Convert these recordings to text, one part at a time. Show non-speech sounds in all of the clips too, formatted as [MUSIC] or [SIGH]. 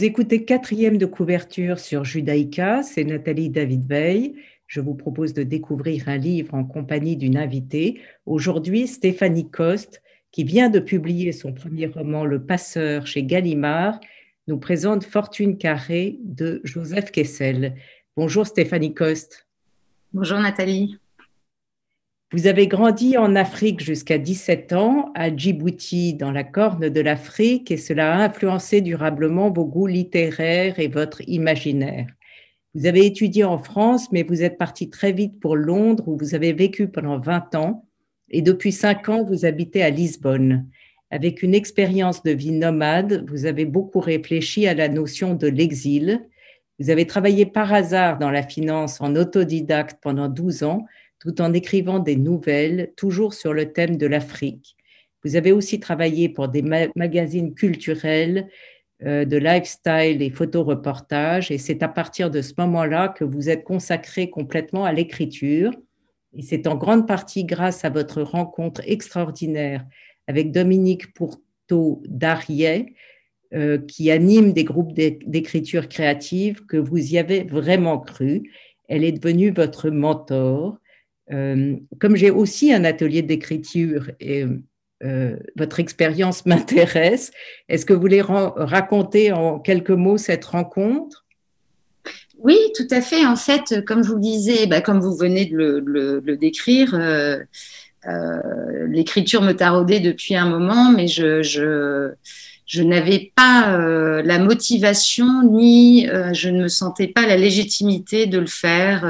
Vous écoutez quatrième de couverture sur Judaïka, c'est Nathalie David Veil. Je vous propose de découvrir un livre en compagnie d'une invitée. Aujourd'hui, Stéphanie Coste, qui vient de publier son premier roman Le Passeur chez Gallimard, nous présente Fortune carrée de Joseph Kessel. Bonjour Stéphanie Coste. Bonjour Nathalie. Vous avez grandi en Afrique jusqu'à 17 ans, à Djibouti, dans la corne de l'Afrique, et cela a influencé durablement vos goûts littéraires et votre imaginaire. Vous avez étudié en France, mais vous êtes parti très vite pour Londres, où vous avez vécu pendant 20 ans, et depuis 5 ans, vous habitez à Lisbonne. Avec une expérience de vie nomade, vous avez beaucoup réfléchi à la notion de l'exil. Vous avez travaillé par hasard dans la finance en autodidacte pendant 12 ans, tout en écrivant des nouvelles, toujours sur le thème de l'Afrique. Vous avez aussi travaillé pour des magazines culturels, euh, de lifestyle et photoreportages, et c'est à partir de ce moment-là que vous êtes consacré complètement à l'écriture. Et c'est en grande partie grâce à votre rencontre extraordinaire avec Dominique Pourteau d'Ariet, euh, qui anime des groupes d'écriture créative, que vous y avez vraiment cru. Elle est devenue votre mentor. Euh, comme j'ai aussi un atelier d'écriture et euh, votre expérience [LAUGHS] m'intéresse, est-ce que vous voulez raconter en quelques mots cette rencontre? Oui, tout à fait. En fait, comme vous disiez, bah, comme vous venez de le, décrire, euh, l'écriture me taraudait depuis un moment, mais je n'avais pas la motivation ni je ne me sentais pas la légitimité de le faire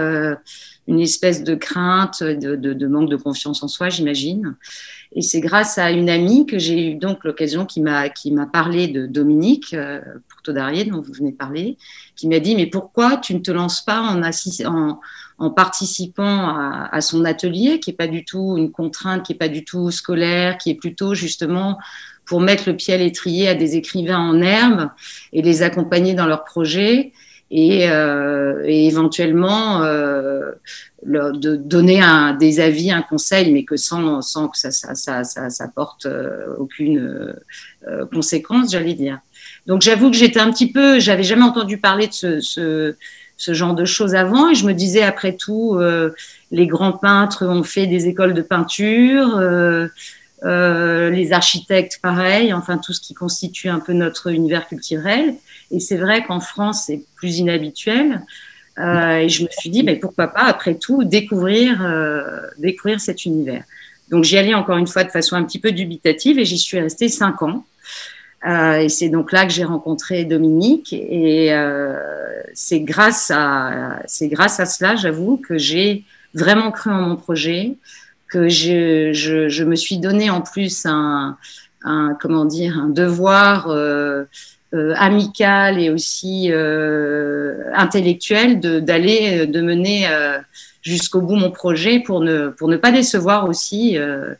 une espèce de crainte, de, manque de confiance en soi, j'imagine. Et c'est grâce à une amie que j'ai eu donc l'occasion qui m'a qui m'a parlé de Dominique euh, Pourto d'Arié dont vous venez parler, qui m'a dit mais pourquoi tu ne te lances pas en participant à, à, son atelier qui est pas du tout une contrainte, qui est pas du tout scolaire, qui est plutôt justement pour mettre le pied à l'étrier à des écrivains en herbe et les accompagner dans leurs projets et, euh, et éventuellement euh, de donner un, des avis, un conseil, mais que sans, sans que ça, ça, ça, ça, ça porte euh, aucune conséquence, j'allais dire. Donc j'avoue que j'étais un petit peu, j'avais jamais entendu parler de ce, ce, ce, genre de choses avant, et je me disais après tout, euh, les grands peintres ont fait des écoles de peinture. Euh, euh, les architectes, pareil, enfin tout ce qui constitue un peu notre univers culturel. Et c'est vrai qu'en France, c'est plus inhabituel. Euh, et je me suis dit, mais pourquoi pas, après tout, découvrir, euh, découvrir cet univers. Donc j'y allais encore une fois de façon un petit peu dubitative et j'y suis restée cinq ans. Et c'est donc là que j'ai rencontré Dominique et c'est grâce c'est grâce à cela, j'avoue, que j'ai vraiment cru en mon projet, que je, je, je, me suis donné en plus un, un comment dire un devoir euh, euh, amical et aussi euh, intellectuel d'aller de, mener euh, jusqu'au bout mon projet pour ne pour ne pas décevoir aussi euh,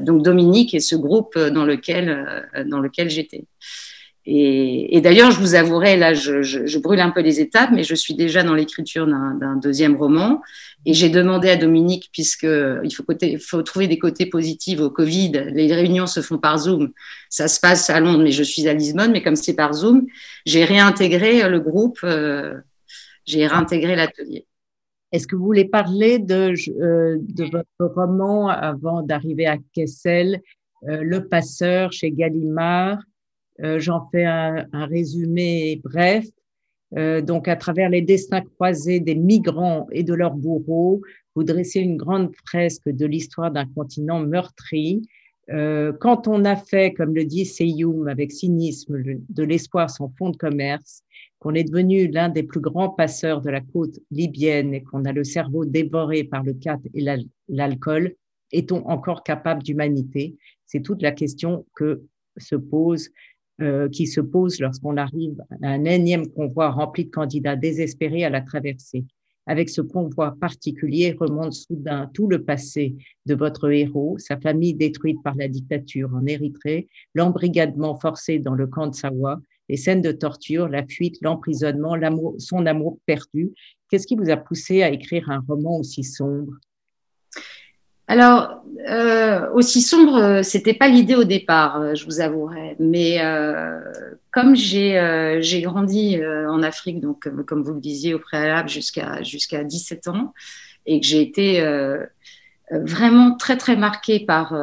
donc Dominique et ce groupe dans lequel dans lequel j'étais. Et, et d'ailleurs, je vous avouerai, là, je, je, je, brûle un peu les étapes, mais je suis déjà dans l'écriture d'un deuxième roman. Et j'ai demandé à Dominique, puisque il faut, côté, faut trouver des côtés positifs au Covid, les réunions se font par Zoom. Ça se passe à Londres, mais je suis à Lisbonne, mais comme c'est par Zoom, j'ai réintégré le groupe, euh, j'ai réintégré l'atelier. Est-ce que vous voulez parler de, euh, de votre roman avant d'arriver à Kessel, euh, Le Passeur chez Gallimard euh, j'en fais un, résumé bref. Euh, donc, à travers les destins croisés des migrants et de leurs bourreaux, vous dressez une grande fresque de l'histoire d'un continent meurtri. Euh, quand on a fait, comme le dit Seyoum avec cynisme, de l'espoir son fond de commerce, qu'on est devenu l'un des plus grands passeurs de la côte libyenne et qu'on a le cerveau dévoré par le cat et l'alcool, est-on encore capable d'humanité? C'est toute la question que se pose euh, qui se pose lorsqu'on arrive à un énième convoi rempli de candidats désespérés à la traversée. Avec ce convoi particulier remonte soudain tout le passé de votre héros, sa famille détruite par la dictature en Érythrée, l'embrigadement forcé dans le camp de Sawa, les scènes de torture, la fuite, l'emprisonnement, son amour perdu. Qu'est-ce qui vous a poussé à écrire un roman aussi sombre? Alors, euh, aussi sombre, euh, c'était pas l'idée au départ, euh, je vous avouerai. Mais comme j'ai j'ai grandi en Afrique, donc comme vous le disiez au préalable, jusqu'à jusqu'à 17 ans, et que j'ai été vraiment très très marquée par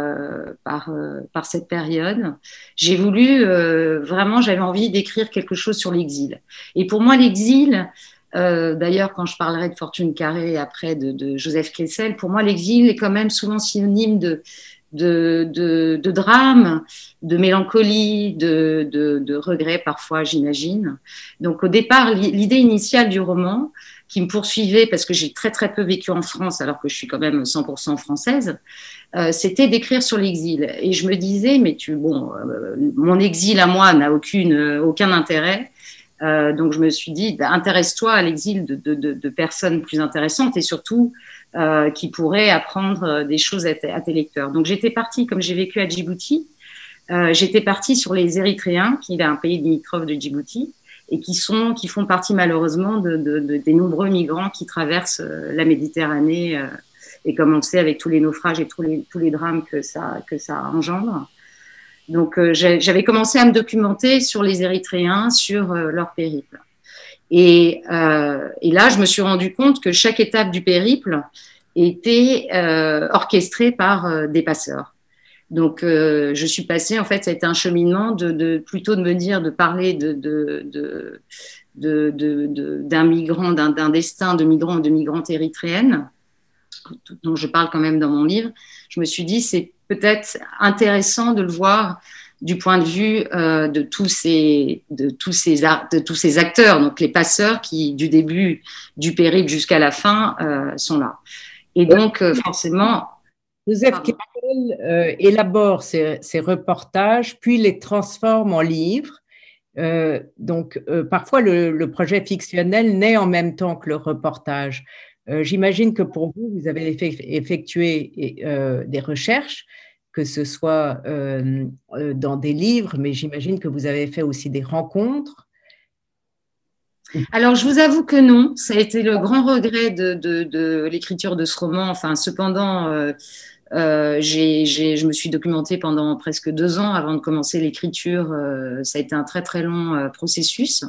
par par cette période, j'ai voulu vraiment, j'avais envie d'écrire quelque chose sur l'exil. Et pour moi, l'exil, euh, d'ailleurs, quand je parlerai de Fortune carrée après de, Joseph Kessel, pour moi, l'exil est quand même souvent synonyme de, de, drame, de mélancolie, de, de regret parfois, j'imagine. Donc au départ, l'idée initiale du roman, qui me poursuivait parce que j'ai très très peu vécu en France alors que je suis quand même 100% française, euh, c'était d'écrire sur l'exil. Et je me disais, mais tu, bon, euh, mon exil à moi n'a aucune, aucun intérêt. Euh, donc je me suis dit, bah, intéresse-toi à l'exil de, personnes plus intéressantes et surtout euh, qui pourraient apprendre euh, des choses à, tes lecteurs. Donc j'étais partie, comme j'ai vécu à Djibouti, j'étais partie sur les Érythréens, qui est un pays limitrophe de Djibouti, et qui, sont, qui font partie malheureusement de, des nombreux migrants qui traversent la Méditerranée, et comme on le sait, avec tous les naufrages et tous les, tous les drames que ça, que ça engendre. Donc, euh, j'avais commencé à me documenter sur les Érythréens, sur euh, leur périple. Et, euh, et, là, je me suis rendu compte que chaque étape du périple était orchestrée par des passeurs. Donc, je suis passée, en fait, ça a été un cheminement de, plutôt de me dire, de parler d'un migrant, d'un destin de migrants ou de migrantes érythréennes, dont je parle quand même dans mon livre. Je me suis dit, c'est peut-être intéressant de le voir du point de vue euh, de tous ces de tous ces de tous ces acteurs. Donc les passeurs qui du début du périple jusqu'à la fin euh, sont là. Et donc euh, forcément Joseph Kessel élabore ces, ces, reportages puis les transforme en livres. Donc parfois le, le, projet fictionnel naît en même temps que le reportage euh, j'imagine que pour vous, vous avez effectué euh, des recherches, que ce soit euh, dans des livres, mais j'imagine que vous avez fait aussi des rencontres. Alors, je vous avoue que non. Ça a été le grand regret de, l'écriture de ce roman. Enfin, cependant, je me suis documentée pendant presque deux ans avant de commencer l'écriture. ça a été un très, très long processus.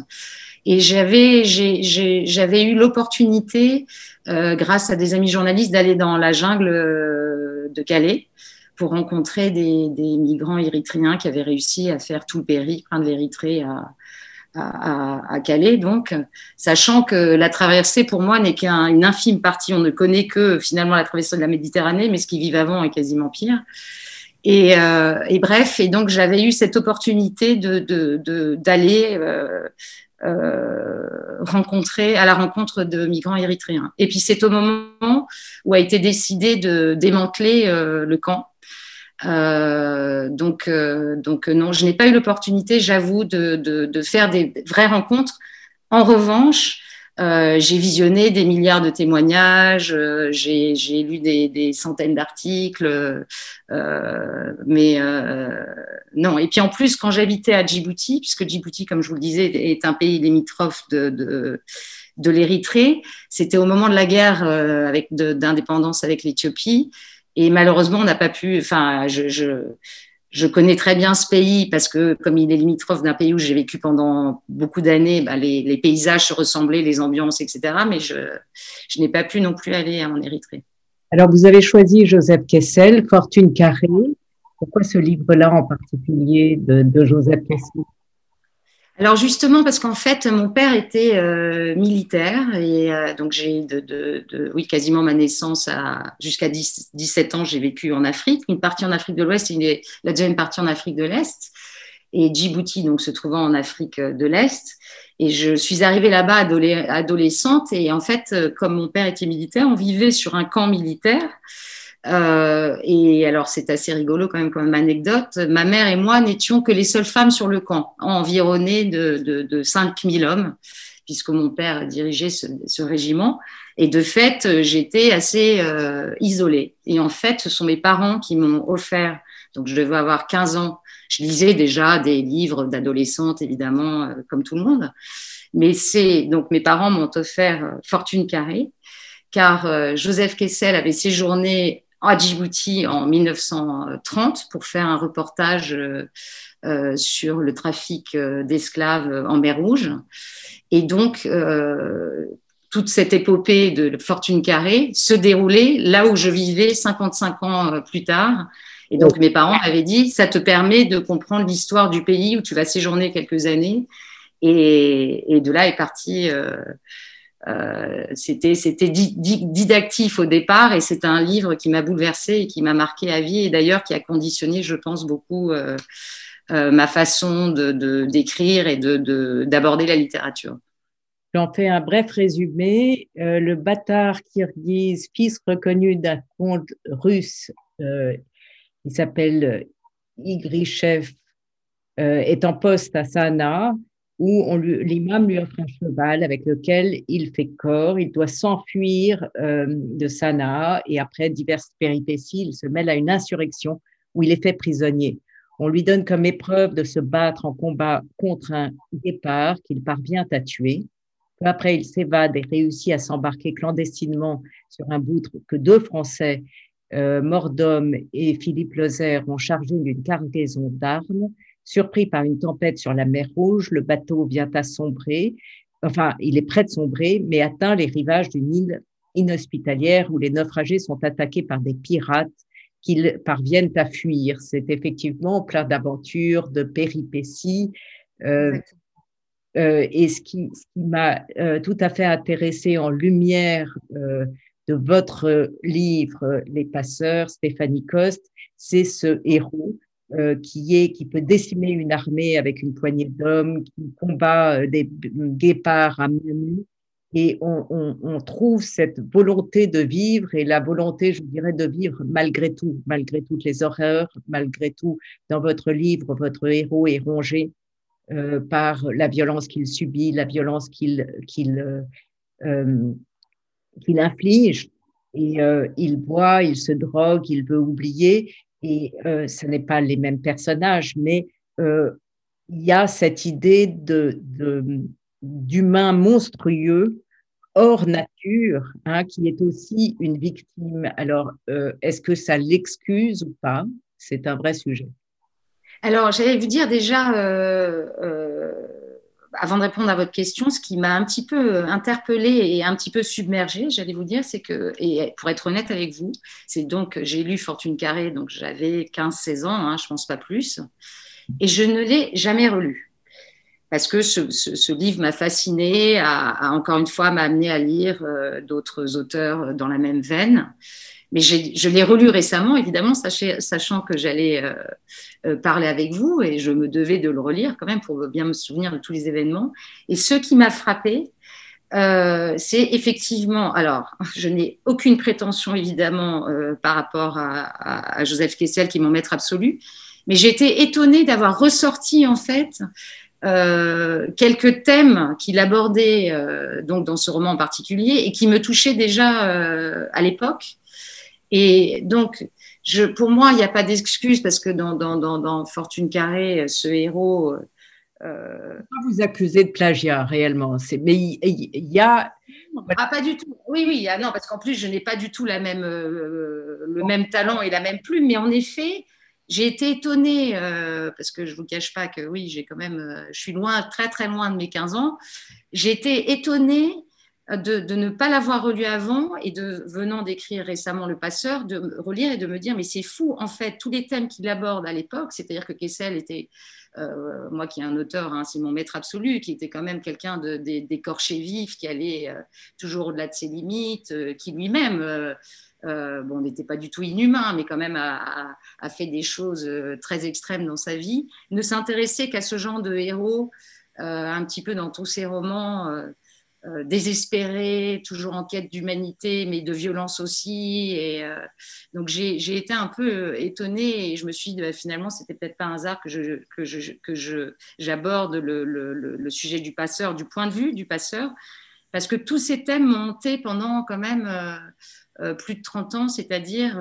Et j'avais, j'avais eu l'opportunité, euh, grâce à des amis journalistes, d'aller dans la jungle euh, de Calais pour rencontrer des, migrants érythréens qui avaient réussi à faire tout le périple de l'Érythrée à, à, Calais. Donc, sachant que la traversée, pour moi, n'est qu'une infime partie. On ne connaît que finalement la traversée de la Méditerranée, mais ce qui vivent avant est quasiment pire. Et, euh, bref, et donc j'avais eu cette opportunité de d'aller de, euh, euh, rencontrer à la rencontre de migrants érythréens. Et puis c'est au moment où a été décidé de démanteler euh, le camp. Euh, donc, non, je n'ai pas eu l'opportunité, j'avoue, de, faire des vraies rencontres. En revanche, euh, j'ai visionné des milliards de témoignages, euh, j'ai lu des, des centaines d'articles, euh, mais euh, non. Et puis en plus, quand j'habitais à Djibouti, puisque Djibouti, comme je vous le disais, est un pays limitrophe de, de, de l'Érythrée, c'était au moment de la guerre avec d'indépendance avec l'Éthiopie. Et malheureusement, on n'a pas pu. Enfin, je, je je connais très bien ce pays parce que comme il est limitrophe d'un pays où j'ai vécu pendant beaucoup d'années, bah, les, paysages se ressemblaient, les ambiances, etc. Mais je, n'ai pas pu non plus aller en Érythrée. Alors, vous avez choisi Joseph Kessel, Fortune carrée. Pourquoi ce livre-là en particulier de Joseph Kessel? Alors justement parce qu'en fait mon père était euh, militaire et euh, donc j'ai de, de, oui quasiment ma naissance à jusqu'à 17 ans j'ai vécu en Afrique. Une partie en Afrique de l'Ouest et la deuxième partie en Afrique de l'Est. Et Djibouti donc se trouvant en Afrique de l'Est. Et je suis arrivée là-bas adolescente et en fait euh, comme mon père était militaire on vivait sur un camp militaire euh, et alors, c'est assez rigolo quand même comme anecdote. Ma mère et moi n'étions que les seules femmes sur le camp, environnées de, de, de 5000 hommes, puisque mon père dirigeait ce, ce régiment. Et de fait, j'étais assez euh, isolée. Et en fait, ce sont mes parents qui m'ont offert, donc je devais avoir 15 ans, je lisais déjà des livres d'adolescente, évidemment, euh, comme tout le monde. Mais c'est donc mes parents m'ont offert euh, Fortune carrée, car Joseph Kessel avait séjourné à Djibouti en 1930 pour faire un reportage sur le trafic d'esclaves en mer Rouge. Et donc, toute cette épopée de Fortune Carrée se déroulait là où je vivais 55 ans plus tard. Et donc, mes parents m'avaient dit, ça te permet de comprendre l'histoire du pays où tu vas séjourner quelques années. Et, de là est parti euh, c'était c'était didactif au départ et c'est un livre qui m'a bouleversé et qui m'a marqué à vie et d'ailleurs qui a conditionné, je pense, beaucoup euh, euh, ma façon de d'écrire et de d'aborder la littérature. J'en fais un bref résumé. le bâtard kirghiz, fils reconnu d'un comte russe, il s'appelle Igrichev, est en poste à Sanaa où l'imam lui offre un cheval avec lequel il fait corps, il doit s'enfuir euh, de Sanaa et après diverses péripéties, il se mêle à une insurrection où il est fait prisonnier. On lui donne comme épreuve de se battre en combat contre un guépard qu'il parvient à tuer. Peu après, il s'évade et réussit à s'embarquer clandestinement sur un bout que deux Français, euh, Mordom et Philippe Lozer, ont chargé d'une cargaison d'armes. Surpris par une tempête sur la mer Rouge, le bateau vient à sombrer. Enfin, il est prêt de sombrer, mais atteint les rivages d'une île inhospitalière où les naufragés sont attaqués par des pirates qu'ils parviennent à fuir. C'est effectivement plein d'aventures, de péripéties. Euh, euh, et ce qui, m'a euh, tout à fait intéressé en lumière de votre livre Les Passeurs, Stéphanie Coste, c'est ce héros euh, qui est qui peut décimer une armée avec une poignée d'hommes, qui combat euh, des guépards à main. Et on, trouve cette volonté de vivre et la volonté, je dirais, de vivre malgré tout, malgré toutes les horreurs, malgré tout. Dans votre livre, votre héros est rongé euh, par la violence qu'il subit, la violence qu'il qu'il inflige. Et il boit, il se drogue, il veut oublier et euh, ce n'est pas les mêmes personnages, mais euh, il y a cette idée de, d'humain monstrueux hors nature, hein, qui est aussi une victime. Alors, euh, est-ce que ça l'excuse ou pas? C'est un vrai sujet. Alors, j'allais vous dire déjà, avant de répondre à votre question, ce qui m'a un petit peu interpellée et un petit peu submergée, j'allais vous dire, c'est que, et pour être honnête avec vous, c'est donc, j'ai lu Fortune Carrée, donc j'avais 15-16 ans, hein, je pense pas plus, et je ne l'ai jamais relu. Parce que ce, livre m'a fascinée, a, encore une fois m'a amené à lire euh, d'autres auteurs dans la même veine. Mais je l'ai relu récemment, évidemment, sachant que j'allais euh, euh, parler avec vous et je me devais de le relire quand même pour bien me souvenir de tous les événements. Et ce qui m'a frappé, euh, c'est effectivement, alors, je n'ai aucune prétention évidemment par rapport à, Joseph Kessel, qui est mon maître absolu, mais j'ai été étonnée d'avoir ressorti en fait quelques thèmes qu'il abordait donc dans ce roman en particulier et qui me touchaient déjà à l'époque. Et donc, je, pour moi, il n'y a pas d'excuse parce que dans, dans, dans, Fortune Carrée, ce héros. Euh, pas vous accuser de plagiat réellement, mais il, y, a. Ah, pas du tout. Oui, oui. Ah, non, parce qu'en plus, je n'ai pas du tout la même, euh, le même talent et la même plume. Mais en effet, j'ai été étonnée euh, parce que je vous cache pas que oui, j'ai quand même, euh, je suis loin, très très loin de mes 15 ans. J'ai été étonnée de, ne pas l'avoir relu avant et de venant d'écrire récemment Le Passeur, de relire et de me dire mais c'est fou en fait tous les thèmes qu'il aborde à l'époque, c'est-à-dire que Kessel était euh, moi qui est un auteur, hein, c'est mon maître absolu, qui était quand même quelqu'un d'écorché vif, qui allait euh, toujours au-delà de ses limites, euh, qui lui-même bon, n'était pas du tout inhumain, mais quand même a fait des choses très extrêmes dans sa vie, ne s'intéressait qu'à ce genre de héros, un petit peu dans tous ses romans euh, désespéré, toujours en quête d'humanité, mais de violence aussi. Et euh, donc j'ai été un peu étonnée et je me suis dit bah, finalement c'était peut-être pas un hasard que je que je que je j'aborde le, le, le, sujet du passeur, du point de vue du passeur, parce que tous ces thèmes m'ont hanté pendant quand même euh, plus de 30 ans, c'est-à-dire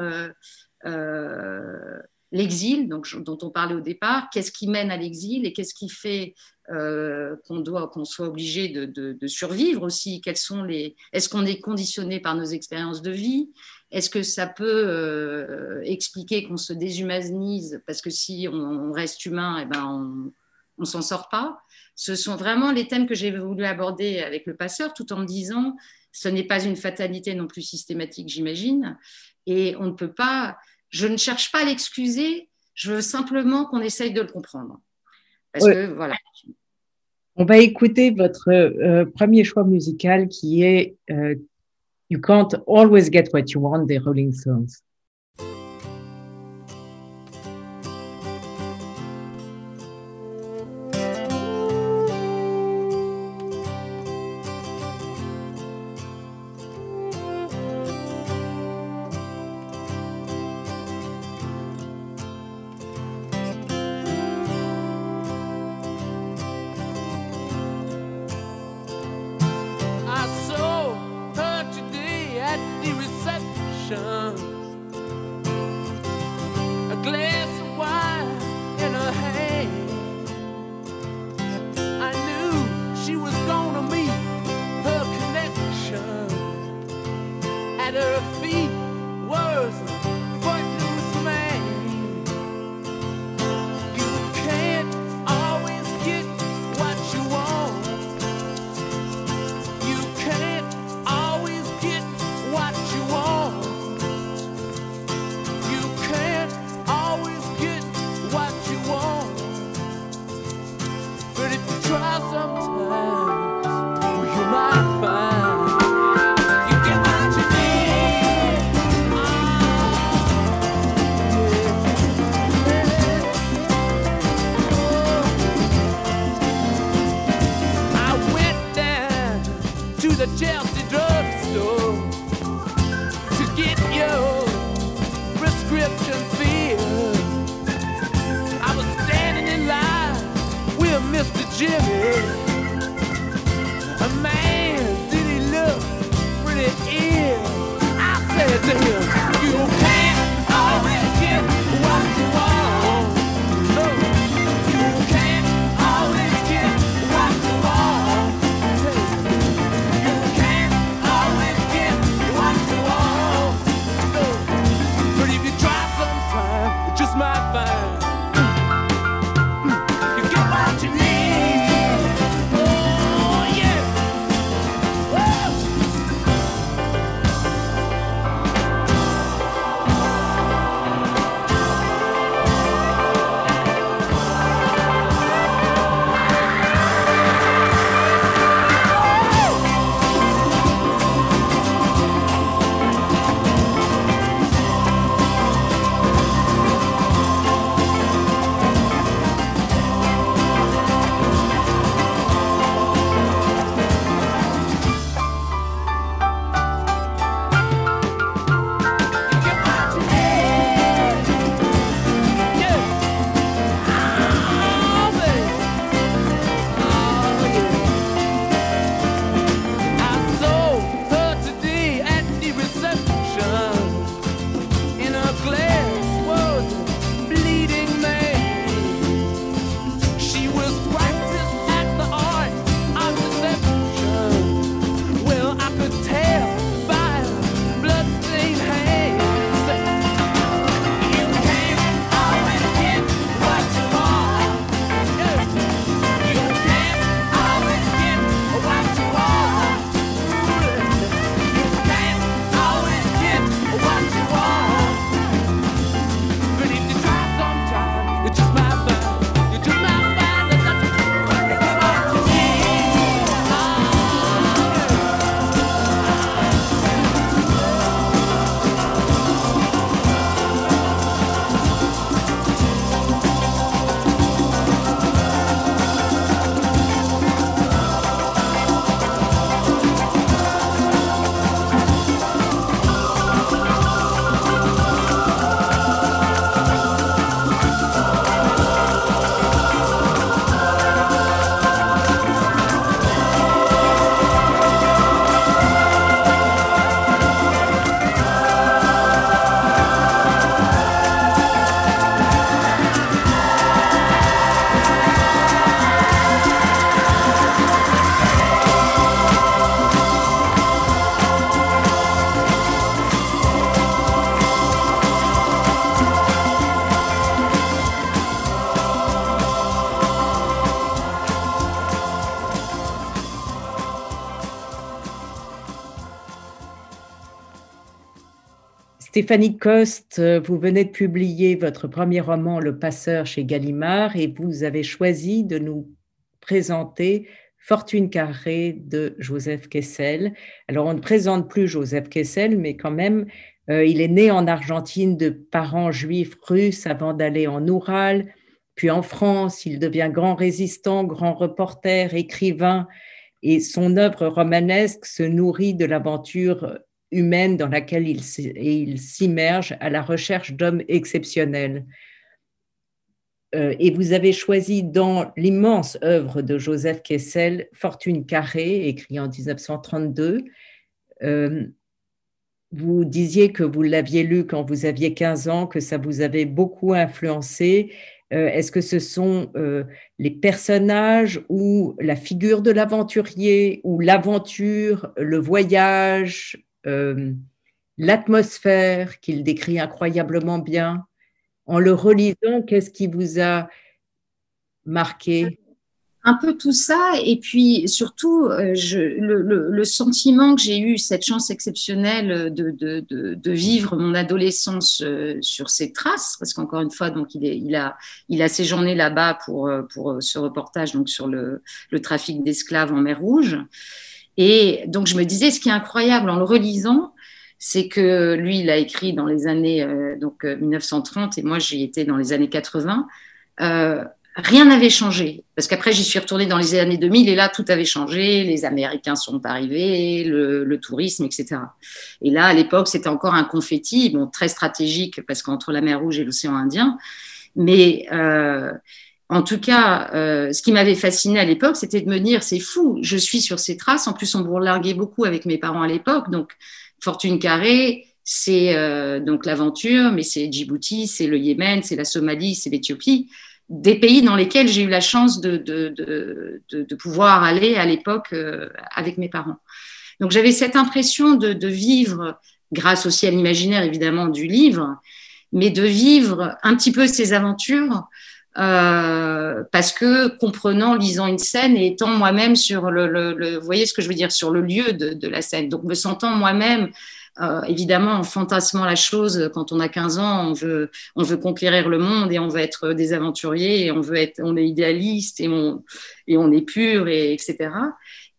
l'exil, dont on parlait au départ, qu'est-ce qui mène à l'exil et qu'est-ce qui fait euh, qu'on qu'on soit obligé de, survivre aussi? Quels sont les Est-ce qu'on est conditionné par nos expériences de vie? Est-ce que ça peut euh, expliquer qu'on se déshumanise parce que si on, reste humain, eh ben on, on s'en sort pas? Ce sont vraiment les thèmes que j'ai voulu aborder avec le passeur, tout en me disant ce n'est pas une fatalité non plus systématique, j'imagine, et on ne peut pas je ne cherche pas à l'excuser, je veux simplement qu'on essaye de le comprendre. Parce que voilà. On va écouter votre euh, premier choix musical qui est euh, You Can't Always Get What You Want des Rolling Stones. the Chelsea drugstore to get your prescription filled. I was standing in line with Mr. Jimmy. Stéphanie Coste, vous venez de publier votre premier roman Le Passeur chez Gallimard et vous avez choisi de nous présenter Fortune carrée de Joseph Kessel. Alors on ne présente plus Joseph Kessel, mais quand même, euh, il est né en Argentine de parents juifs russes avant d'aller en Oural. Puis en France, il devient grand résistant, grand reporter, écrivain, et son œuvre romanesque se nourrit de l'aventure humaine dans laquelle il s'immerge à la recherche d'hommes exceptionnels. Euh, et vous avez choisi dans l'immense œuvre de Joseph Kessel, Fortune carrée, écrit en 1932. Euh, vous disiez que vous l'aviez lu quand vous aviez 15 ans, que ça vous avait beaucoup influencé. Euh, est-ce que ce sont les personnages ou la figure de l'aventurier ou l'aventure, le voyage, l'atmosphère qu'il décrit incroyablement bien en le relisant, qu'est-ce qui vous a marqué? Un peu tout ça, et puis surtout euh, le, sentiment que j'ai eu, cette chance exceptionnelle de, vivre mon adolescence euh, sur ses traces, parce qu'encore une fois, donc il, a, séjourné là-bas pour, euh, pour ce reportage donc sur le, trafic d'esclaves en mer Rouge. Et donc je me disais, ce qui est incroyable en le relisant, c'est que lui, il a écrit dans les années euh, donc 1930 euh, et moi j'y étais dans les années 80. Euh, rien n'avait changé parce qu'après j'y suis retournée dans les années 2000 et là tout avait changé. Les Américains sont arrivés, le, tourisme, etc. Et là à l'époque c'était encore un confetti, bon très stratégique parce qu'entre la mer Rouge et l'océan Indien, mais en tout cas, ce qui m'avait fasciné à l'époque, c'était de me dire, c'est fou, je suis sur ces traces. En plus, on bourlinguait beaucoup avec mes parents à l'époque, donc Fortune carrée, c'est euh, donc l'aventure, mais c'est Djibouti, c'est le Yémen, c'est la Somalie, c'est l'Éthiopie, des pays dans lesquels j'ai eu la chance de, de, pouvoir aller à l'époque euh, avec mes parents. Donc j'avais cette impression de, vivre, grâce aussi à l'imaginaire évidemment du livre, mais de vivre un petit peu ces aventures euh, parce que comprenant, lisant une scène et étant moi-même sur le, vous voyez ce que je veux dire, sur le lieu de, la scène. Donc me sentant moi-même, euh, évidemment, en fantasmant la chose, quand on a 15 ans, on veut, on veut conquérir le monde et on veut être des aventuriers et on veut être, on est idéaliste et on, et on est pur et etc.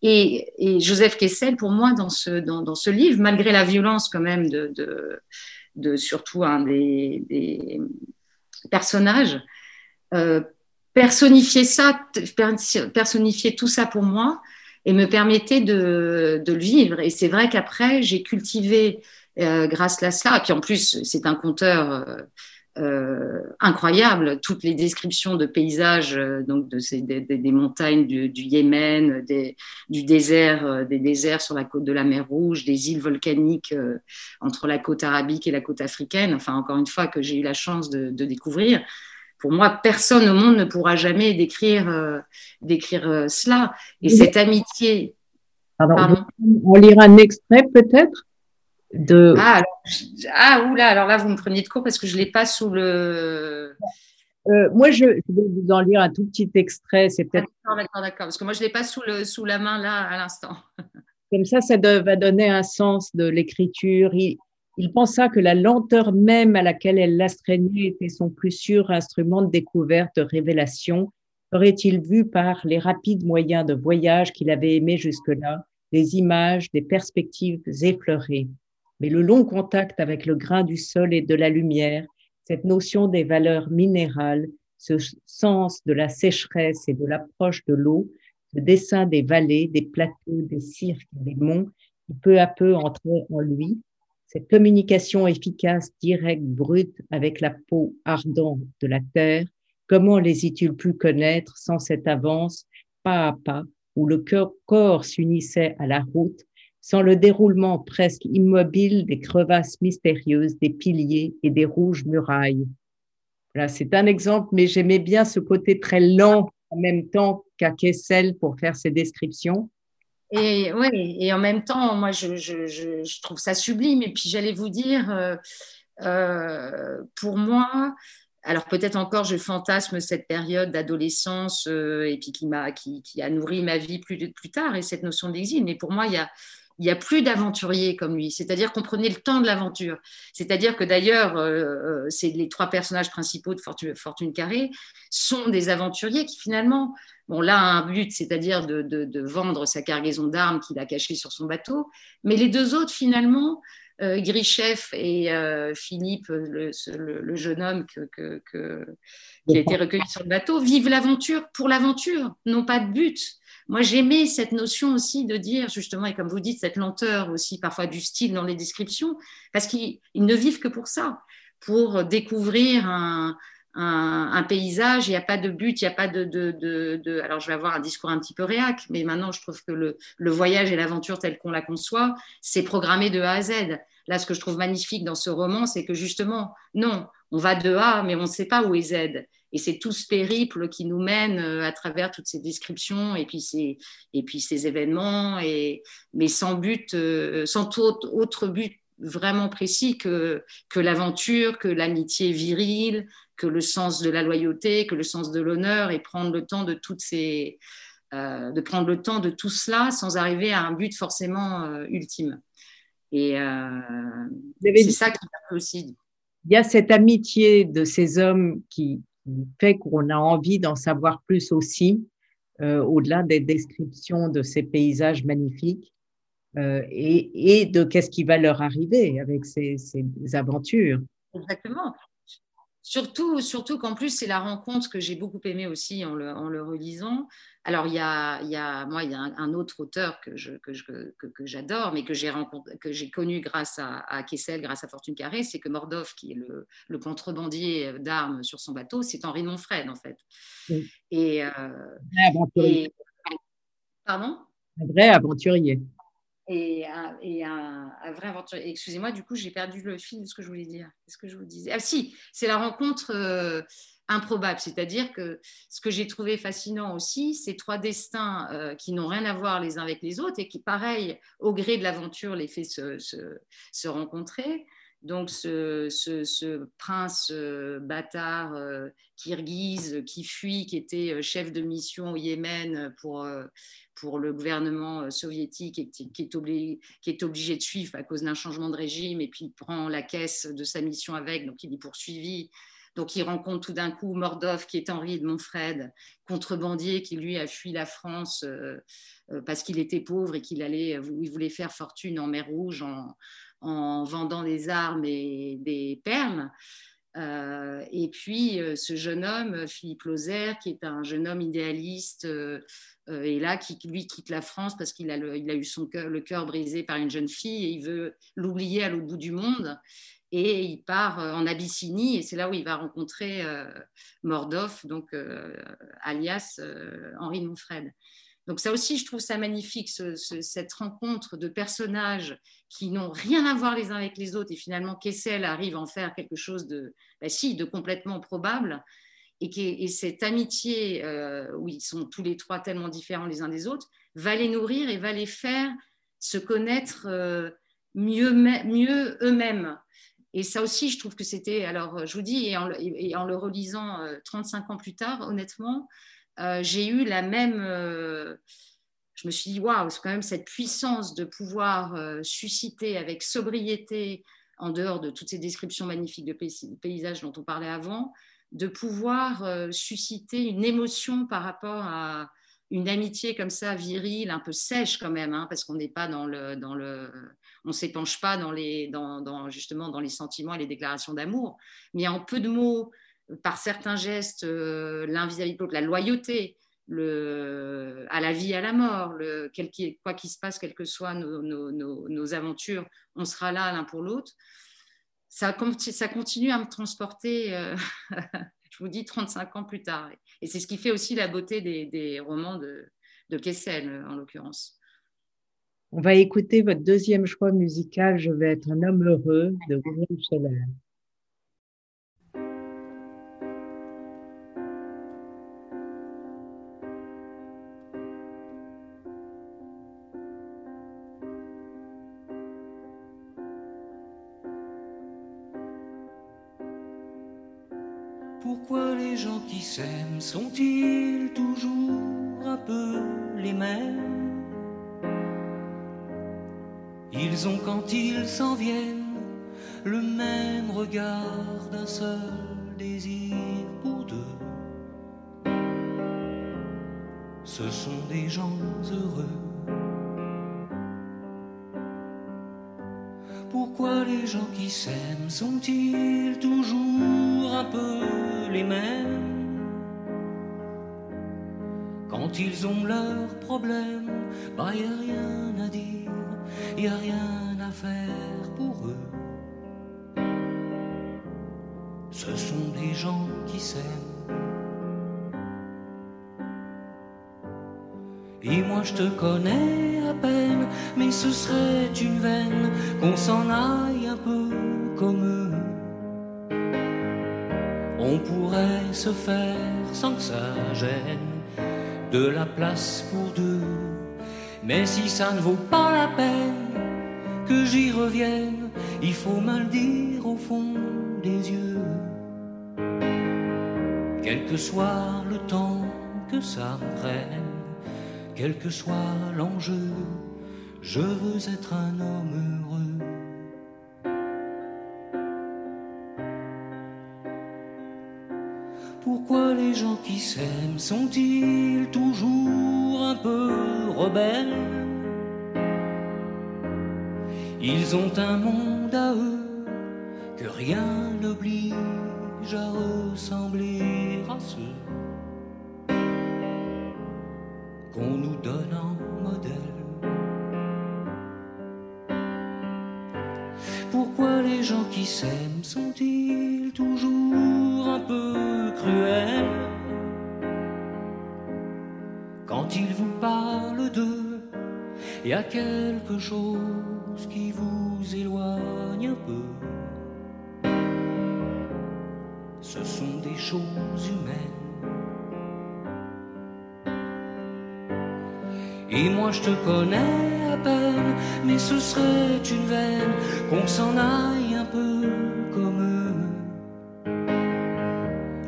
Et, Joseph Kessel, pour moi, dans ce, dans, dans, ce livre, malgré la violence quand même de, de, surtout un des, des personnages, personnifier ça, personnifier tout ça pour moi et me permettait de, le vivre. Et c'est vrai qu'après, j'ai cultivé euh, grâce à cela, et puis en plus, c'est un conteur euh, incroyable, toutes les descriptions de paysages, donc des, montagnes du, Yémen, du désert, des déserts sur la côte de la mer Rouge, des îles volcaniques entre la côte arabique et la côte africaine, enfin encore une fois que j'ai eu la chance de découvrir pour moi, personne au monde ne pourra jamais décrire, euh, décrire euh, cela. Et cette amitié. Pardon, On lira un extrait peut-être de. Ah, alors, ah, oula, alors là, vous me prenez de court parce que je ne l'ai pas sous le. Euh, moi, je, vais vous en lire un tout petit extrait. C'est peut-être. D'accord, d'accord, Parce que moi, je ne l'ai pas sous, le, sous la main là à l'instant. Comme ça, ça va donner un sens de l'écriture. Il pensa que la lenteur même à laquelle elle l'astreignait était son plus sûr instrument de découverte, de révélation. Aurait-il vu par les rapides moyens de voyage qu'il avait aimés jusque-là des images, des perspectives effleurées? Mais le long contact avec le grain du sol et de la lumière, cette notion des valeurs minérales, ce sens de la sécheresse et de l'approche de l'eau, ce dessin des vallées, des plateaux, des cirques, des monts, qui peu à peu entrait en lui, cette communication efficace, directe, brute avec la peau ardente de la terre, comment les y-t-il pu connaître sans cette avance pas à pas où le corps s'unissait à la route, sans le déroulement presque immobile des crevasses mystérieuses, des piliers et des rouges murailles. Voilà, c'est un exemple, mais j'aimais bien ce côté très lent en même temps qu'à Kessel pour faire ses descriptions. Et, et en même temps, moi, je, trouve ça sublime. Et puis, j'allais vous dire, euh, euh, pour moi, alors peut-être encore, je fantasme cette période d'adolescence euh, et puis qui, qui, qui, a nourri ma vie plus, plus tard et cette notion d'exil. Mais pour moi, il y a, il n'y a plus d'aventuriers comme lui. C'est-à-dire qu'on prenait le temps de l'aventure. C'est-à-dire que d'ailleurs, euh, c'est les trois personnages principaux de Fortune, Fortune Carrée sont des aventuriers qui finalement, bon là, un but, c'est-à-dire de, vendre sa cargaison d'armes qu'il a cachée sur son bateau. Mais les deux autres, finalement, euh, et euh, Philippe, le, jeune homme qui a été recueilli sur le bateau, vivent l'aventure pour l'aventure, n'ont pas de but. Moi, j'aimais cette notion aussi de dire, justement, et comme vous dites, cette lenteur aussi, parfois du style dans les descriptions, parce qu'ils ne vivent que pour ça, pour découvrir un, paysage, il n'y a pas de but, il n'y a pas de, Alors, je vais avoir un discours un petit peu réac, mais maintenant, je trouve que le, le voyage et l'aventure telle qu'on la conçoit, c'est programmé de A à Z. Là, ce que je trouve magnifique dans ce roman, c'est que justement, non, on va de A, mais on ne sait pas où est Z. Et c'est tout ce périple qui nous mène euh, à travers toutes ces descriptions et puis ces, et puis ces événements, et, mais sans but, euh, sans autre but vraiment précis que, que l'aventure, que l'amitié virile, que le sens de la loyauté, que le sens de l'honneur, et prendre le temps de toutes ces, euh, de prendre le temps de tout cela sans arriver à un but forcément ultime. Et c'est ça qui m'a aussi. Il y a cette amitié de ces hommes qui, fait qu'on a envie d'en savoir plus aussi, euh, au-delà des descriptions de ces paysages magnifiques euh, et, et, de qu'est-ce qui va leur arriver avec ces, ces aventures. Exactement. Surtout, surtout qu'en plus, c'est la rencontre que j'ai beaucoup aimée aussi en le, en le, relisant. Alors, il y a, y a, moi, il y a un, autre auteur que, je, que, je, que, que j'adore, mais que j'ai, que j'ai connu grâce à, à, Kessel, grâce à Fortune Carrée, c'est que Mordov, qui est le, le contrebandier d'armes sur son bateau, c'est Henri Monfred, en fait. Et, euh, et, Pardon? Un vrai aventurier et, un, vrai aventurier. Excusez-moi, du coup, j'ai perdu le fil de ce que je voulais dire. Qu'est-ce que je vous disais? Ah si, c'est la rencontre euh, improbable. C'est-à-dire que ce que j'ai trouvé fascinant aussi, c'est trois destins euh, qui n'ont rien à voir les uns avec les autres et qui, pareil, au gré de l'aventure, les fait se rencontrer donc ce, ce, prince euh, bâtard euh, kirghize qui fuit, qui était euh, chef de mission au Yémen pour, pour le gouvernement soviétique et qui, est obligé, qui est obligé de suivre à cause d'un changement de régime et puis il prend la caisse de sa mission avec, donc il est poursuivi. Donc il rencontre tout d'un coup Mordov qui est Henri de Montfred, contrebandier qui lui a fui la France parce qu'il était pauvre et qu'il allait, il voulait faire fortune en mer Rouge en, en vendant des armes et des perles. Euh, et puis euh, ce jeune homme, Philippe Lozère, qui est un jeune homme idéaliste, euh, et là qui lui quitte la France parce qu'il a, eu son le cœur brisé par une jeune fille et il veut l'oublier à l'autre bout du monde. Et il part en Abyssinie et c'est là où il va rencontrer Mordov, donc alias Henri Monfred. Donc ça aussi, je trouve ça magnifique, cette rencontre de personnages qui n'ont rien à voir les uns avec les autres, et finalement Kessel arrive à en faire quelque chose de, bah si, de complètement probable, et, qui, cette amitié, euh, où ils sont tous les trois tellement différents les uns des autres, va les nourrir et va les faire se connaître euh, mieux, mieux eux-mêmes. Et ça aussi, je trouve que c'était, alors je vous dis, et en, et le relisant 35 euh, ans plus tard, honnêtement, euh, j'ai eu la même. Euh, je me suis dit, waouh, c'est quand même cette puissance de pouvoir euh, susciter avec sobriété, en dehors de toutes ces descriptions magnifiques de paysages dont on parlait avant, de pouvoir susciter une émotion par rapport à une amitié comme ça, virile, un peu sèche quand même, hein, parce qu'on n'est pas dans le, dans le, on s'épanche pas dans les, dans, dans, justement dans les sentiments et les déclarations d'amour, mais en peu de mots, par certains gestes, l'un vis-à-vis de l'autre, la loyauté, le, à la vie, à la mort, quoi qu'il se passe, quelles que soient nos, aventures, on sera là l'un pour l'autre. Ça, continue à me transporter, euh, [LAUGHS] je vous dis, 35 ans plus tard. Et c'est ce qui fait aussi la beauté des, romans de, de Kessel, en l'occurrence. On va écouter votre deuxième choix musical, Je vais être un homme heureux, de William Scheller. Sont-ils toujours un peu les mêmes? Ils ont quand ils s'en viennent le même regard d'un seul désir pour deux. Ce sont des gens heureux. Pourquoi les gens qui s'aiment sont-ils toujours un peu les mêmes? Ils ont leurs problèmes, bah y a rien à dire, y a rien à faire pour eux. Ce sont des gens qui s'aiment. Et moi je te connais à peine, mais ce serait une veine qu'on s'en aille un peu comme eux. On pourrait se faire sans que ça gêne de la place pour deux. Mais si ça ne vaut pas la peine que j'y revienne, il faut mal dire au fond des yeux. Quel que soit le temps que ça prenne, quel que soit l'enjeu, je veux être un homme heureux. Pourquoi les gens qui s'aiment sont-ils toujours un peu rebelles? Ils ont un monde à eux que rien n'oblige à ressembler à ceux qu'on nous donne en modèle. Pourquoi les gens qui s'aiment sont-ils toujours Quand ils vous parlent d'eux, il y a quelque chose qui vous éloigne un peu. Ce sont des choses humaines. Et moi je te connais à peine, mais ce serait une veine qu'on s'en aille un peu comme eux.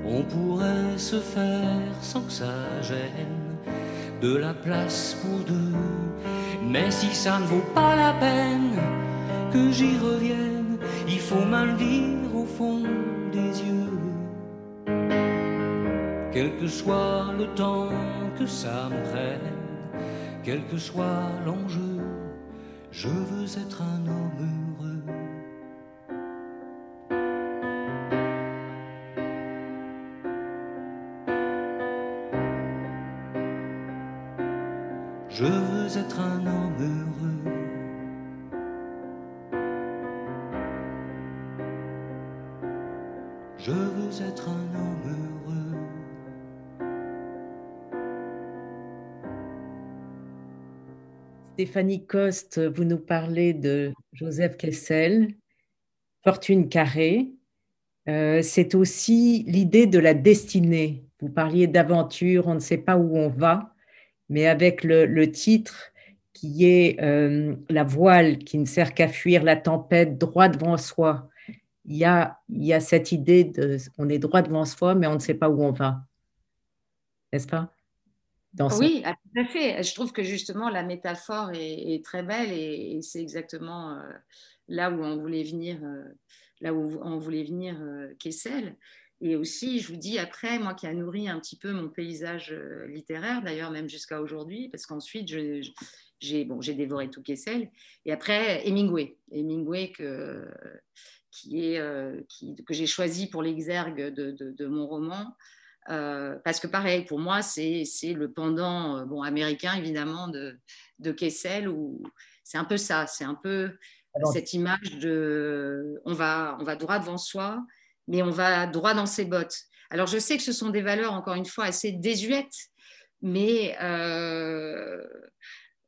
On pourrait se faire sans que ça gêne de la place pour deux. Mais si ça ne vaut pas la peine que j'y revienne, il faut mal dire au fond des yeux. Quel que soit le temps que ça me prenne quel que soit l'enjeu, je veux être un homme Être un homme heureux. Je veux être un homme heureux. Stéphanie Coste, vous nous parlez de Joseph Kessel, Fortune carrée. Euh, c'est aussi l'idée de la destinée. Vous parliez d'aventure, on ne sait pas où on va, mais avec le, titre qui est euh, La voile qui ne sert qu'à fuir la tempête droit devant soi. Il y a, cette idée de on est droit devant soi, mais on ne sait pas où on va. N'est-ce pas? Dans oui, ce... tout à fait. Je trouve que justement la métaphore est, très belle et, c'est exactement euh, là où on voulait venir, euh, là où on voulait venir Kessel. Et aussi, je vous dis après, moi qui a nourri un petit peu mon paysage euh, littéraire, d'ailleurs même jusqu'à aujourd'hui, parce qu'ensuite j'ai bon, dévoré tout Kessel. Et après Hemingway, Hemingway que, qui est, qui, que j'ai choisi pour l'exergue de, de, de, mon roman. Euh, parce que pareil, pour moi, c'est le pendant euh, bon, américain, évidemment, de, de Kessel, où c'est un peu ça, c'est un peu Alors, cette image de on va, on va droit devant soi, mais on va droit dans ses bottes. Alors, je sais que ce sont des valeurs, encore une fois, assez désuètes, mais euh,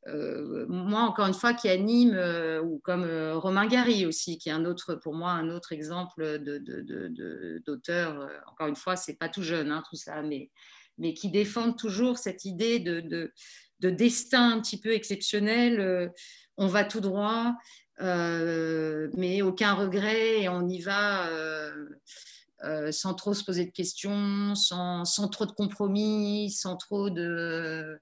euh, moi, encore une fois, qui anime, euh, ou comme Romain Gary aussi, qui est un autre, pour moi, un autre exemple d'auteur. Encore une fois, c'est pas tout jeune, hein, tout ça, mais, mais qui défendent toujours cette idée de, destin un petit peu exceptionnel. on va tout droit, mais aucun regret, et on y va. Euh, sans trop se poser de questions, sans, sans, trop de compromis, sans trop de...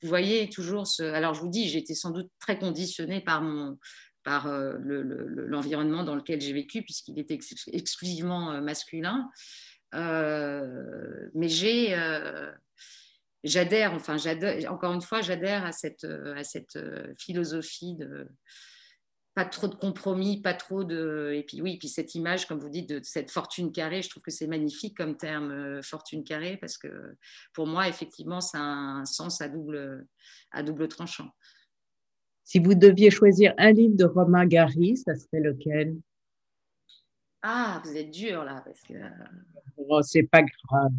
Vous voyez, toujours ce... Alors je vous dis, j'ai été sans doute très conditionnée par mon, par l'environnement dans lequel j'ai vécu, puisqu'il était exclusivement masculin. mais j'ai j'adhère, enfin, encore une fois, j'adhère à cette, à cette philosophie de pas trop de compromis, pas trop de. Et puis oui, puis cette image, comme vous dites, de cette fortune carrée, je trouve que c'est magnifique comme terme, fortune carrée, parce que pour moi, effectivement, ça a un sens à double, à double tranchant. Si vous deviez choisir un livre de Romain Gary, ça serait lequel? Ah, vous êtes dur là, parce que. Oh, c'est pas grave.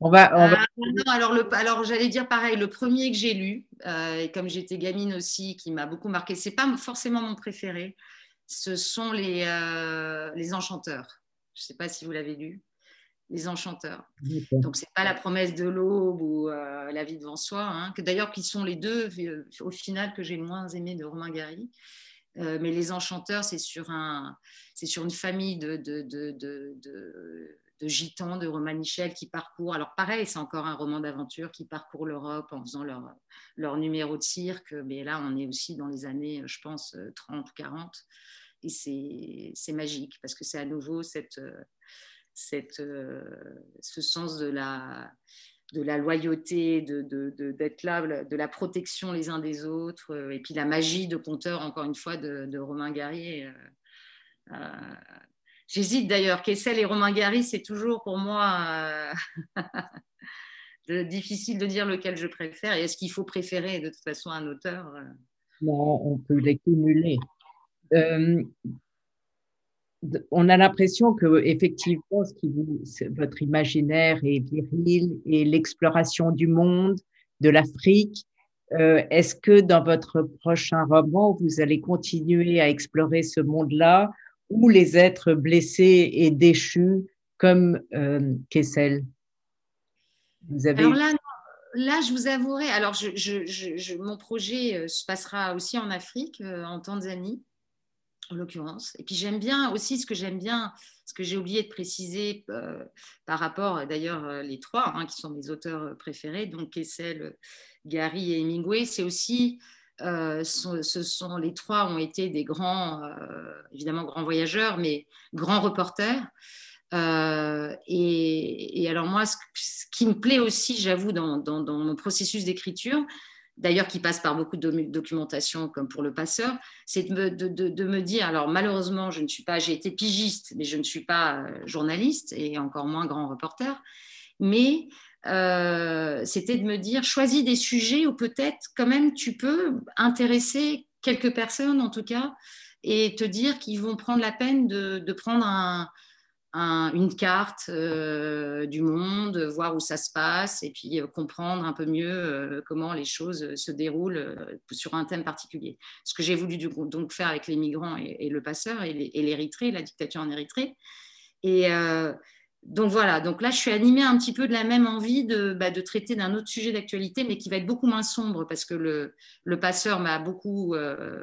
On va, ah, non, alors, le, alors j'allais dire pareil, le premier que j'ai lu, euh, et comme j'étais gamine aussi, qui m'a beaucoup marqué, c'est pas forcément mon préféré, ce sont les, euh, les enchanteurs. Je ne sais pas si vous l'avez lu, les enchanteurs. Donc c'est pas la promesse de l'aube ou euh, la vie devant soi, hein, que d'ailleurs qui sont les deux au final que j'ai le moins aimé de Romain Gary. mais les enchanteurs, c'est sur un, c'est sur une famille de, de, de, de de gitans de Romanichel qui parcourent. Alors pareil, c'est encore un roman d'aventure qui parcourt l'Europe en faisant leur, leur numéro de cirque. Mais là, on est aussi dans les années, je pense, 30 ou 40. Et c'est magique parce que c'est à nouveau cette, cette, ce sens de la, de la loyauté, d'être de, de, là, de la protection les uns des autres, et puis la magie de conteur, encore une fois, de, Romain. Euh, J'hésite d'ailleurs. Kessel et Romain Gary, c'est toujours pour moi euh, [LAUGHS] difficile de dire lequel je préfère. Et est-ce qu'il faut préférer de toute façon un auteur euh? Non, on peut les cumuler. Euh, on a l'impression que effectivement, votre imaginaire est viril et l'exploration du monde, de l'Afrique. Est-ce que dans votre prochain roman, vous allez continuer à explorer ce monde-là ou les êtres blessés et déchus comme euh, Kessel. Alors là, là, je vous avouerai, alors mon projet euh, se passera aussi en Afrique, euh, en Tanzanie, en l'occurrence. Et puis j'aime bien aussi ce que j'aime bien, ce que j'ai oublié de préciser par rapport, d'ailleurs, les trois, hein, qui sont mes auteurs préférés, donc Kessel, Gary et Hemingway, c'est aussi euh, ce sont les trois ont été des grands, euh, évidemment grands voyageurs, mais grands reporters. Euh, et, alors moi, ce, qui me plaît aussi, j'avoue, dans, mon processus d'écriture, d'ailleurs qui passe par beaucoup de documentation comme pour le passeur, c'est de, de, me dire, alors malheureusement, je ne suis pas, j'ai été pigiste, mais je ne suis pas journaliste et encore moins grand reporter, mais euh, c'était de me dire, choisis des sujets où peut-être quand même tu peux intéresser quelques personnes en tout cas et te dire qu'ils vont prendre la peine de, prendre une carte euh, du monde, voir où ça se passe et puis euh, comprendre un peu mieux comment les choses se déroulent sur un thème particulier. Ce que j'ai voulu donc faire avec les migrants et, le passeur et l'Érythrée, la dictature en Érythrée. Et, donc voilà, donc là je suis animée un petit peu de la même envie de, bah, traiter d'un autre sujet d'actualité, mais qui va être beaucoup moins sombre parce que le, passeur m'a beaucoup euh,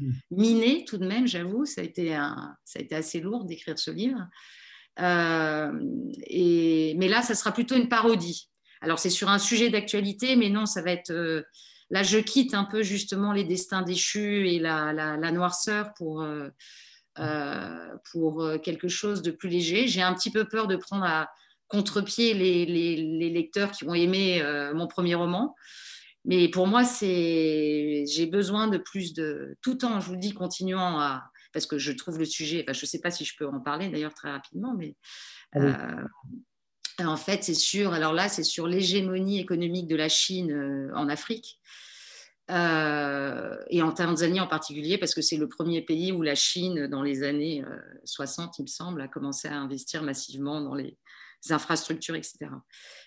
mhm. miné tout de même, j'avoue. Ça, a été ça a été assez lourd d'écrire ce livre. Euh, mais là, ça sera plutôt une parodie. Alors c'est sur un sujet d'actualité, mais non, ça va être... Euh, là, je quitte un peu justement les destins déchus et la, la noirceur pour pour euh, quelque chose de plus léger. J'ai un petit peu peur de prendre à contre-pied les, les, lecteurs qui ont aimé euh, mon premier roman. Mais pour moi, c'est j'ai besoin de plus de tout en, je vous dis, continuant à parce que je trouve le sujet. Enfin, je ne sais pas si je peux en parler d'ailleurs très rapidement, mais ah en fait, c'est sur. Alors là, c'est sur l'hégémonie économique de la Chine en Afrique. Euh, et en Tanzanie en particulier, parce que c'est le premier pays où la Chine, dans les années 60, euh, il me semble, a commencé à investir massivement dans les infrastructures, etc.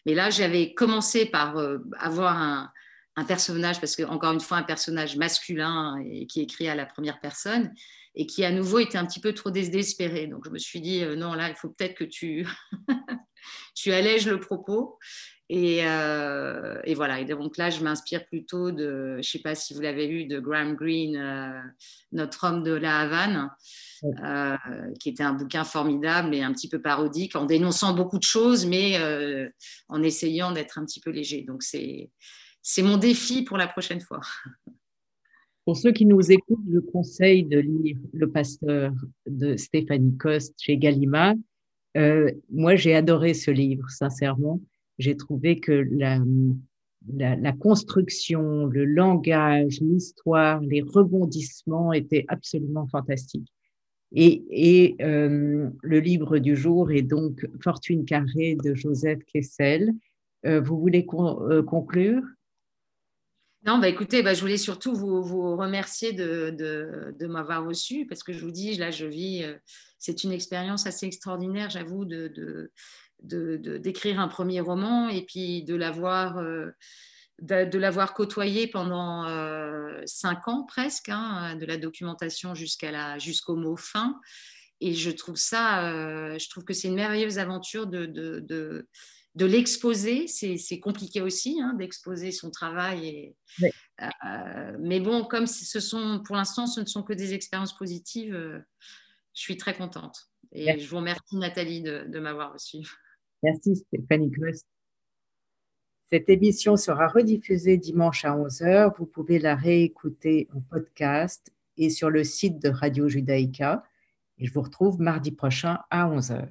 Mais là, j'avais commencé par euh, avoir un, personnage, parce que encore une fois, un personnage masculin et qui écrit à la première personne, et qui à nouveau était un petit peu trop désespéré. Donc je me suis dit, non, là, il faut peut-être que tu, [LAUGHS] tu allèges le propos. Euh, et, voilà. Et donc là, je m'inspire plutôt de, je ne sais pas si vous l'avez lu, de Graham Greene, euh, Notre homme de la Havane, euh, qui était un bouquin formidable et un petit peu parodique, en dénonçant beaucoup de choses, mais en essayant d'être un petit peu léger. Donc c'est mon défi pour la prochaine fois. [LAUGHS] Pour ceux qui nous écoutent, je conseille de lire Le Pasteur de Stéphanie Coste chez Gallimard. Moi, j'ai adoré ce livre, sincèrement. J'ai trouvé que la, construction, le langage, l'histoire, les rebondissements étaient absolument fantastiques. Et, et euh, le livre du jour est donc Fortune carrée de Joseph Kessel. Euh, vous voulez euh, conclure? Non, bah écoutez, bah je voulais surtout vous, vous remercier de, de, m'avoir reçu parce que je vous dis, là, je vis, c'est une expérience assez extraordinaire, j'avoue, de, d'écrire un premier roman et puis de l'avoir de, l'avoir côtoyé pendant cinq ans presque, hein, de la documentation jusqu'à la, jusqu'au mot fin. Et je trouve ça, je trouve que c'est une merveilleuse aventure de, de, l'exposer. C'est compliqué aussi hein, d'exposer son travail. Et, euh, mais bon, comme ce sont, pour l'instant, ce ne sont que des expériences positives, euh, je suis très contente. Et je vous remercie, Nathalie, de, m'avoir reçue. Merci, Stéphanie Quest. Cette émission sera rediffusée dimanche à 11h. Vous pouvez la réécouter en podcast et sur le site de Radio Judaïka. Et je vous retrouve mardi prochain à 11h.